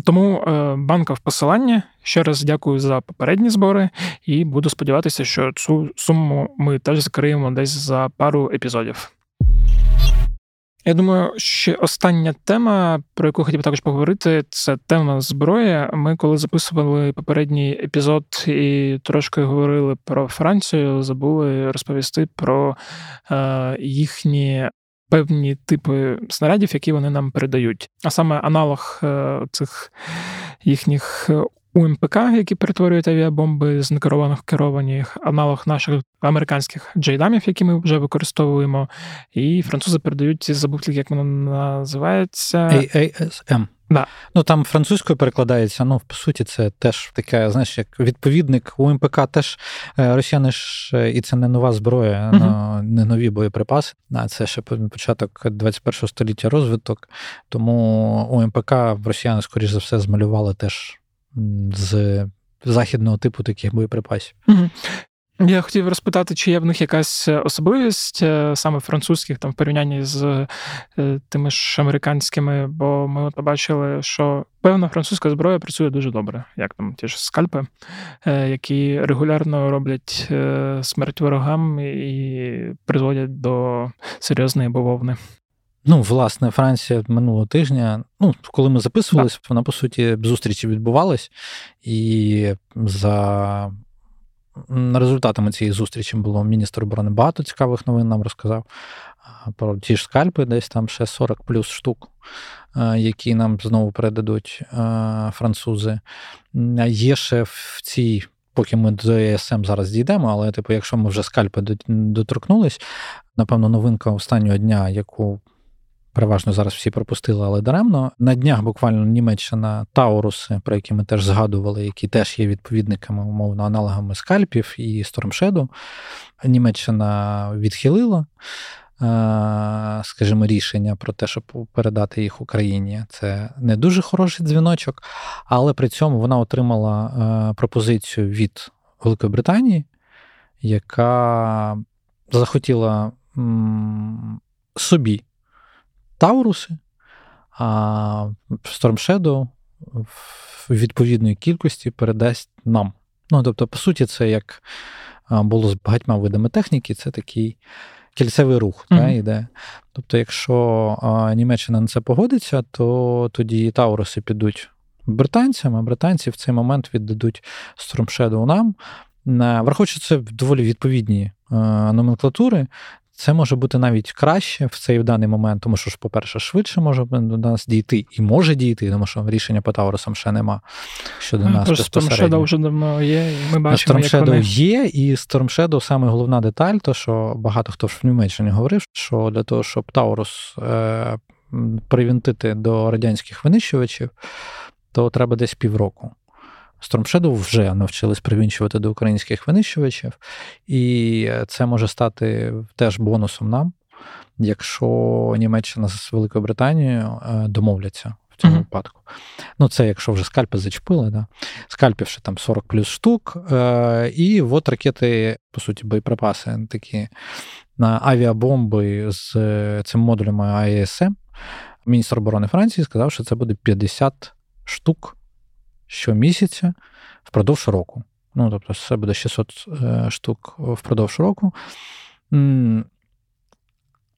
Тому е, банка в посиланні. Ще раз дякую за попередні збори, і буду сподіватися, що цю суму ми теж закриємо десь за пару епізодів. Я думаю, ще остання тема, про яку хотів також поговорити, це тема зброї. Ми коли записували попередній епізод і трошки говорили про Францію, забули розповісти про е, їхні певні типи снарядів, які вони нам передають. А саме аналог е, цих їхніх УМПК, які перетворюють авіабомби з некерованих керованих, аналог наших американських джейдамів, які ми вже використовуємо. І французи передають ці забув, як воно називається. AASM. Да. Ну там французькою перекладається, ну, по суті, це теж таке, знаєш, як відповідник УМПК теж е, росіяни ж, е, і це не нова зброя, uh-huh. не нові боєприпаси. А це ще початок 21 століття розвиток. Тому УМПК в росіяни, скоріш за все, змалювали теж з західного типу таких боєприпасів. Я хотів розпитати, чи є в них якась особливість е, саме французьких там в порівнянні з е, тими ж американськими, бо ми побачили, що певна французька зброя працює дуже добре, як там ті ж скальпи, е, які регулярно роблять смерть ворогам і призводять до серйозної бавовни. Ну, власне, Франція минулого тижня, ну, коли ми записувалися, да. вона по суті зустрічі відбувалась, і за результатами цієї зустрічі було міністр оборони багато цікавих новин нам розказав. Про ті ж скальпи, десь там ще 40 плюс штук, які нам знову передадуть французи. Є ще в цій, поки ми до ЕСМ зараз дійдемо, але, типу, якщо ми вже скальпи доторкнулись, напевно, новинка останнього дня, яку переважно зараз всі пропустили, але даремно. На днях буквально Німеччина Тауруси, про які ми теж згадували, які теж є відповідниками, умовно, аналогами скальпів і Storm Німеччина відхилила. Е, скажімо, рішення про те, щоб передати їх Україні. Це не дуже хороший дзвіночок, але при цьому вона отримала е, пропозицію від Великої Британії, яка захотіла собі Тауруси, а Storm Shadow в відповідної кількості передасть нам. Ну, тобто, по суті, це як було з багатьма видами техніки, це такий кільцевий рух mm-hmm. та, йде. Тобто, якщо а, Німеччина на це погодиться, то тоді Тауруси підуть британцям, а британці в цей момент віддадуть Storm Shadow нам. Враховуючи це доволі відповідні а, номенклатури, це може бути навіть краще в цей в даний момент, тому що ж, по-перше, швидше може до нас дійти і може дійти, тому що рішення по Таурусам ще нема щодо ну, нас. безпосередньо. вже давно є, і ми бачимо, Storm як вони... є, і Storm Shadow саме головна деталь, то що багато хто в Німеччині говорив, що для того, щоб Таурус е, привінтити до радянських винищувачів, то треба десь півроку. Storm Shadow вже навчились привінчувати до українських винищувачів, і це може стати теж бонусом нам, якщо Німеччина з Великою Британією е, домовляться в цьому uh-huh. випадку. Ну, це якщо вже скальпи зачепили, да? скальпів ще там 40 плюс штук. Е, і от ракети, по суті, боєприпаси такі на авіабомби з цим модулями АЕСМ. Міністр оборони Франції сказав, що це буде 50 штук щомісяця впродовж року. Ну, тобто, це буде 600 е, штук впродовж року.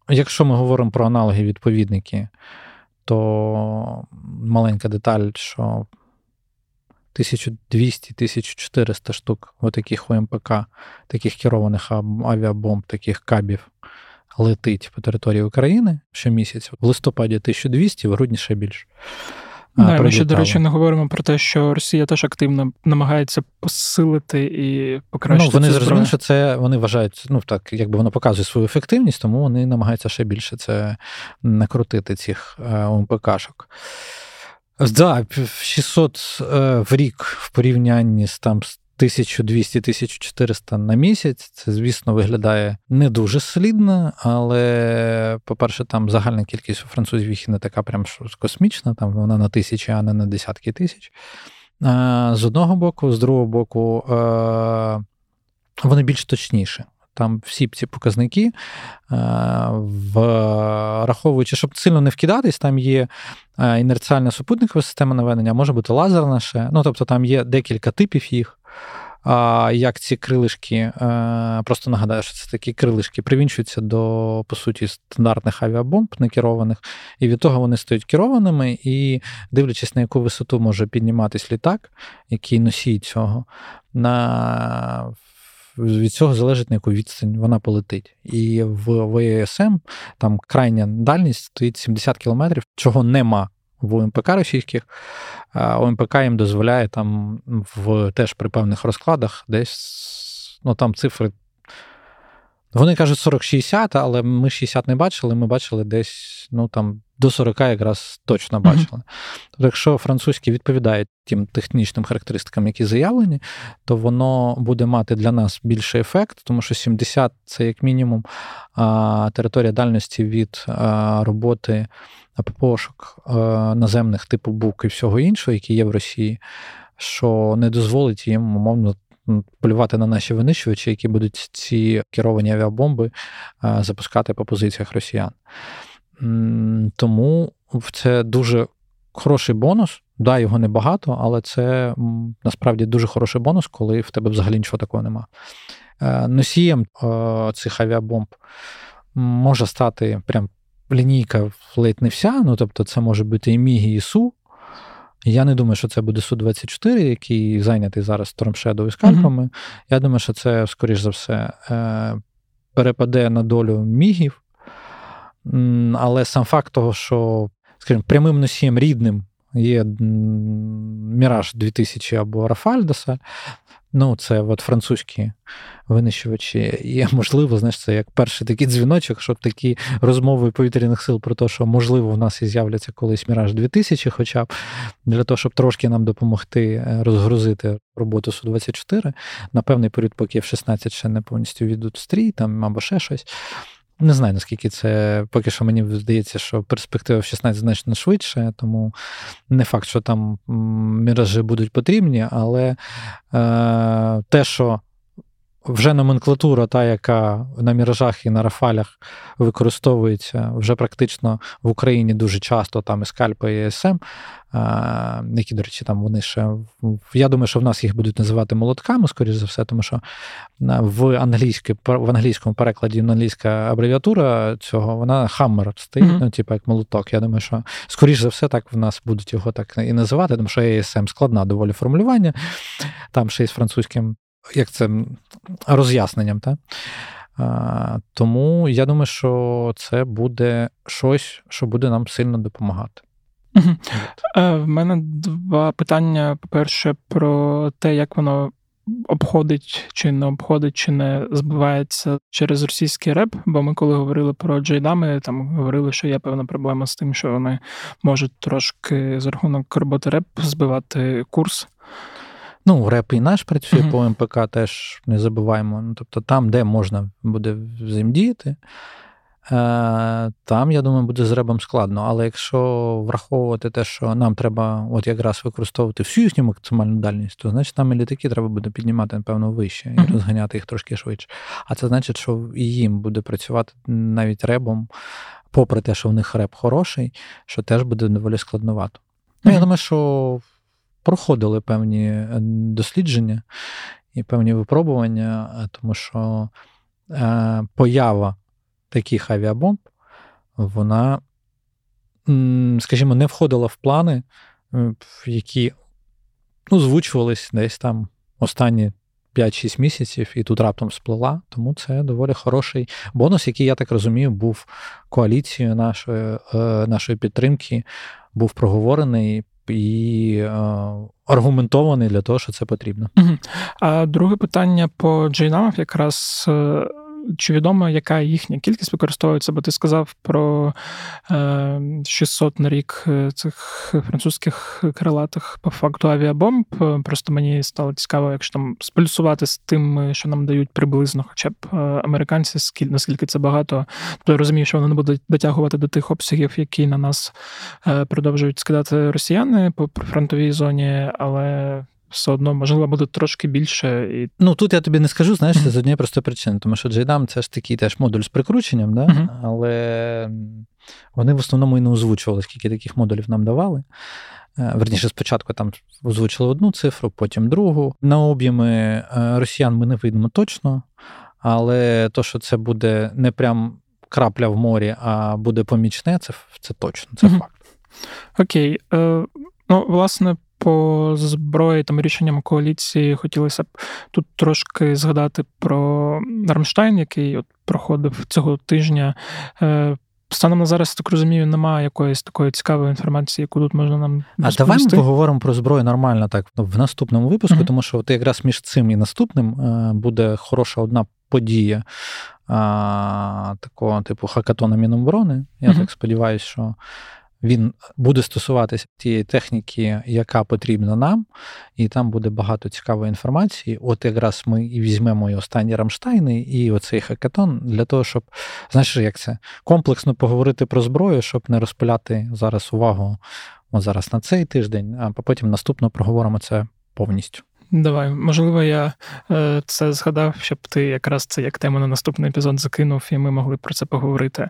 Якщо ми говоримо про аналоги відповідники, то маленька деталь, що 1200-1400 штук таких ОМПК, таких керованих авіабомб, таких кабів летить по території України щомісяця. В листопаді 1200, в грудні ще більше. Да, ми ще, до речі, не говоримо про те, що Росія теж активно намагається посилити і покращити. Ну, Вони зрозуміли, що це вони вважають, ну так, якби воно показує свою ефективність, тому вони намагаються ще більше це накрутити цих ОМПКшок. Так, Да, 600 е, в рік в порівнянні з там 1200-1400 на місяць. Це, звісно, виглядає не дуже солідно, але, по-перше, там загальна кількість у французів не така прям космічна, там вона на тисячі, а не на десятки тисяч. З одного боку, з другого боку, вони більш точніші. Там всі ці показники, враховуючи, щоб сильно не вкидатись, там є інерціальна супутникова система наведення, може бути лазерна ще. Ну, тобто там є декілька типів їх як ці крилишки, е, просто нагадаю, що це такі крилишки привінчуються до, по суті, стандартних авіабомб некерованих, і від того вони стають керованими, і дивлячись, на яку висоту може підніматись літак, який носій цього, на від цього залежить на яку відстань вона полетить. І в ВСМ там крайня дальність стоїть 70 кілометрів, чого нема в ОМПК російських. ОМПК їм дозволяє там в теж при певних розкладах десь, ну там цифри. Вони кажуть 40-60, але ми 60 не бачили, ми бачили десь, ну там до 40 якраз точно бачили. Mm-hmm. Тобто, якщо французькі відповідають тим технічним характеристикам, які заявлені, то воно буде мати для нас більший ефект, тому що 70 це як мінімум територія дальності від роботи пошук наземних типу БУК і всього іншого, які є в Росії, що не дозволить їм умовно полювати на наші винищувачі, які будуть ці керовані авіабомби запускати по позиціях росіян. Тому це дуже хороший бонус. Да, його небагато, але це насправді дуже хороший бонус, коли в тебе взагалі нічого такого нема. Е, носієм е, цих авіабомб може стати прям лінійка ледь не вся. Ну тобто, це може бути і Мігі, і Су. Я не думаю, що це буде Су-24, який зайнятий зараз Storm і скальпами. Mm-hmm. Я думаю, що це, скоріш за все, е, перепаде на долю мігів. Але сам факт того, що, скажімо, прямим носієм рідним є Міраж 2000 або Рафальдоса, Ну, це от французькі винищувачі. І можливо, знаєш, це як перший такий дзвіночок, щоб такі розмови повітряних сил про те, що можливо в нас і з'являться колись Міраж 2000, хоча б для того, щоб трошки нам допомогти е, розгрузити роботу Су-24 на певний період, поки в 16 ще не повністю відуть стрій, там або ще щось. Не знаю, наскільки це поки що мені здається, що перспектива в 16 значно швидше, тому не факт, що там міражі будуть потрібні, але е, те, що вже номенклатура, та, яка на міражах і на рафалях використовується вже практично в Україні дуже часто, там і скальпа, і СМ, які, до речі, там вони ще. Я думаю, що в нас їх будуть називати молотками, скоріш за все, тому що в англійській, в англійському перекладі англійська абревіатура цього, вона хаммер стоїть, mm-hmm. ну, типу, як молоток. Я думаю, що скоріш за все, так в нас будуть його так і називати, тому що ASM складна доволі формулювання, там ще й з французьким як це роз'ясненням. Так? Тому я думаю, що це буде щось, що буде нам сильно допомагати. Угу. В мене два питання. По-перше, про те, як воно обходить чи не обходить, чи не збивається через російський реп. Бо ми, коли говорили про джейдами, там говорили, що є певна проблема з тим, що вони можуть трошки за рахунок роботи реп збивати курс. Ну, реп і наш працює uh-huh. по МПК, теж не забуваємо. Ну, Тобто там, де можна буде взаємдіяти, е, там, я думаю, буде з ребом складно. Але якщо враховувати те, що нам треба от якраз використовувати всю їхню максимальну дальність, то значить нам і літаки треба буде піднімати, напевно, вище і uh-huh. розганяти їх трошки швидше. А це значить, що і їм буде працювати навіть ребом, попри те, що в них реп хороший, що теж буде доволі складновато. Ну, Я думаю, що проходили певні е, дослідження і певні випробування, е, тому що е, поява таких авіабомб, вона, скажімо, не входила в плани, які ну, звучувались десь там останні 5-6 місяців, і тут раптом сплила. Тому це доволі хороший бонус, який, я так розумію, був коаліцією нашої, нашої підтримки, був проговорений і е, аргументований для того, що це потрібно. Угу. А друге питання по джейнамах якраз. Е, чи відомо, яка їхня кількість використовується? Бо ти сказав про 600 е, на рік е, цих французьких крилатих по факту авіабомб. Просто мені стало цікаво, якщо там сплюсувати з тим, що нам дають приблизно, хоча б е, американці, наскільки це багато. Тобто я розумію, що вони не будуть дотягувати до тих обсягів, які на нас продовжують скидати росіяни по фронтовій зоні, але все одно можливо буде трошки більше. І... Ну тут я тобі не скажу, знаєш, це з однієї простої причини, тому що JDAM це ж такий теж модуль з прикрученням, да? Uh-huh. але вони в основному і не озвучували, скільки таких модулів нам давали. Е, верніше, спочатку там озвучили одну цифру, потім другу. На об'єми е, росіян ми не вийдемо точно, але то, що це буде не прям крапля в морі, а буде помічне, це це точно, це uh-huh. факт. Окей. Е, Ну, власне, по зброї там рішенням коаліції хотілося б тут трошки згадати про Рамштайн, який от проходив цього тижня. Е, станом на зараз, так розумію, немає якоїсь такої цікавої інформації, яку тут можна нам. А давай ми поговоримо про зброю нормально так в наступному випуску, mm-hmm. тому що от якраз між цим і наступним е, буде хороша одна подія а, такого типу хакатона Міноборони. Я mm-hmm. так сподіваюся, що він буде стосуватися тієї техніки, яка потрібна нам, і там буде багато цікавої інформації. От якраз ми і візьмемо і останні Рамштайни, і оцей хакатон для того, щоб знаєш, як це комплексно поговорити про зброю, щоб не розпиляти зараз увагу от зараз на цей тиждень, а потім наступно проговоримо це повністю. Давай, можливо, я е, це згадав, щоб ти якраз це як тему на наступний епізод закинув, і ми могли про це поговорити.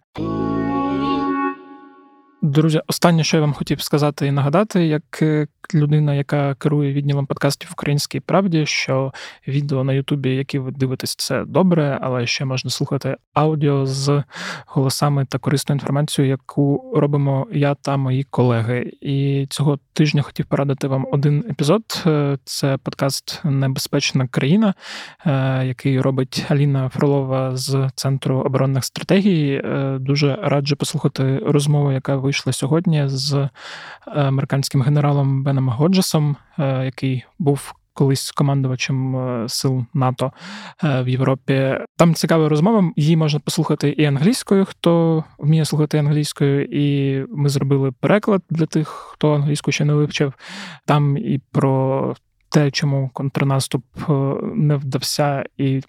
Друзі, останнє, що я вам хотів сказати і нагадати, як е, людина, яка керує відділом подкастів Українській правді, що відео на Ютубі, які ви дивитесь, це добре, але ще можна слухати аудіо з голосами та корисною інформацією, яку робимо я та мої колеги. І цього тижня хотів порадити вам один епізод. Е, це подкаст Небезпечна країна, е, який робить Аліна Фролова з Центру оборонних стратегій. Дуже раджу послухати розмову, яка ви вийшли сьогодні з е, американським генералом Беном Годжесом, е, який був. Колись командувачем е, сил НАТО в Європі. Там цікава розмова. Її можна послухати і англійською, хто вміє слухати англійською, і ми зробили переклад для тих, хто англійську ще не вивчив. Там і про те, чому контрнаступ не вдався, і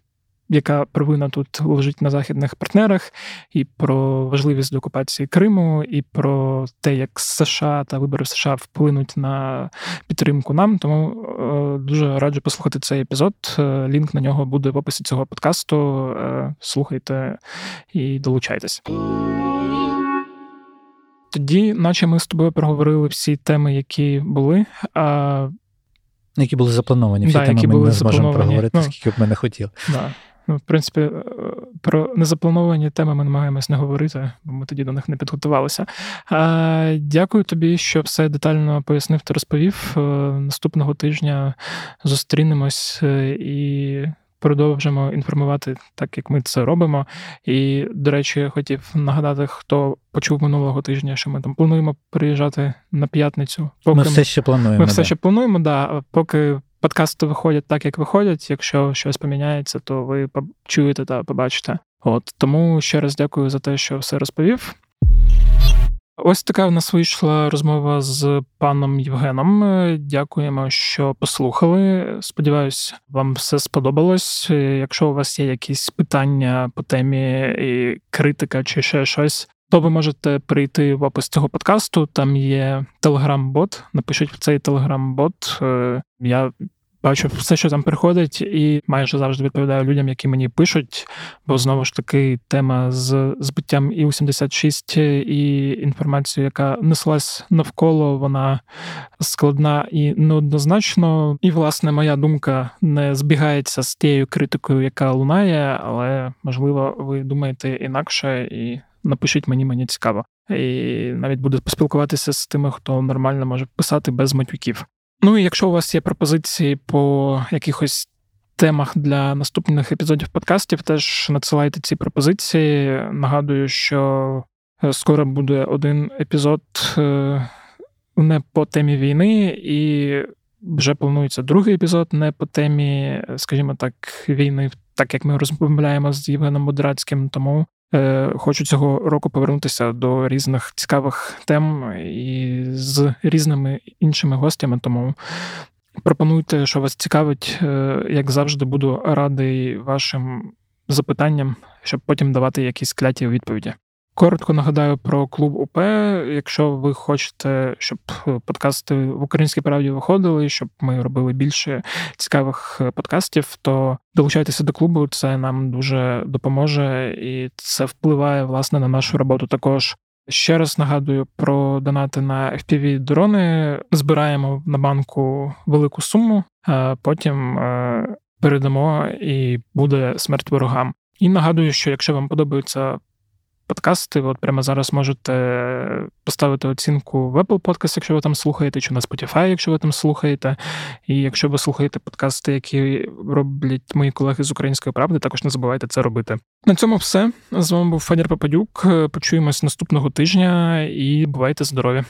яка провина тут лежить на західних партнерах, і про важливість окупації Криму, і про те, як США та вибори в США вплинуть на підтримку нам. Тому е, дуже раджу послухати цей епізод. Е, лінк на нього буде в описі цього подкасту. Е, слухайте і долучайтесь. Тоді, наче ми з тобою проговорили всі теми, які були. А... Які були заплановані, всі да, теми які ми були не зможемо проговорити, ну, скільки б ми не хотіли. Да. Ну, в принципі, е, про незаплановані теми ми намагаємось не говорити, бо ми тоді до них не підготувалися. Дякую тобі, що все детально пояснив та розповів. Е, наступного тижня зустрінемось е, і продовжимо інформувати так, як ми це робимо. І, до речі, я хотів нагадати, хто почув минулого тижня, що ми там плануємо приїжджати на п'ятницю. Поки ми все ще плануємо. Ми все ще плануємо, да, поки подкасти виходять так, як виходять. Якщо щось поміняється, то ви почуєте та побачите. От тому ще раз дякую за те, що все розповів. Ось така в нас вийшла розмова з паном Євгеном. Дякуємо, що послухали. Сподіваюсь, вам все сподобалось. Якщо у вас є якісь питання по темі і критика чи ще щось, то ви можете прийти в опис цього подкасту. Там є телеграм-бот. Напишіть в цей телеграм-бот. Е, я бачу все, що там приходить, і майже завжди відповідаю людям, які мені пишуть. Бо знову ж таки тема з збиттям і 86 і інформацію, яка неслась навколо, вона складна і неоднозначно. І, власне, моя думка не збігається з тією критикою, яка лунає, але можливо, ви думаєте інакше і напишіть мені, мені цікаво. І навіть буду поспілкуватися з тими, хто нормально може писати без матюків. Ну і якщо у вас є пропозиції по якихось темах для наступних епізодів подкастів, теж надсилайте ці пропозиції. Нагадую, що е, скоро буде один епізод е, не по темі війни, і вже планується другий епізод не по темі, скажімо так, війни, так як ми розмовляємо з Євгеном Мудрацьким. Тому хочу цього року повернутися до різних цікавих тем і з різними іншими гостями. Тому пропонуйте, що вас цікавить. Е, як завжди, буду радий вашим запитанням, щоб потім давати якісь кляті відповіді. Коротко нагадаю про клуб УП. Якщо ви хочете, щоб подкасти в українській правді виходили, щоб ми робили більше цікавих подкастів, то долучайтеся до клубу. Це нам дуже допоможе і це впливає власне на нашу роботу. Також ще раз нагадую про донати на fpv дрони. Збираємо на банку велику суму, а потім е, передамо і буде смерть ворогам. І нагадую, що якщо вам подобаються подкасти. От прямо зараз можете поставити оцінку в Apple Podcast, якщо ви там слухаєте, чи на Spotify, якщо ви там слухаєте. І якщо ви слухаєте подкасти, які роблять мої колеги з української правди, також не забувайте це робити. На цьому все. З вами був Федір Пападюк. Почуємось наступного тижня і бувайте здорові!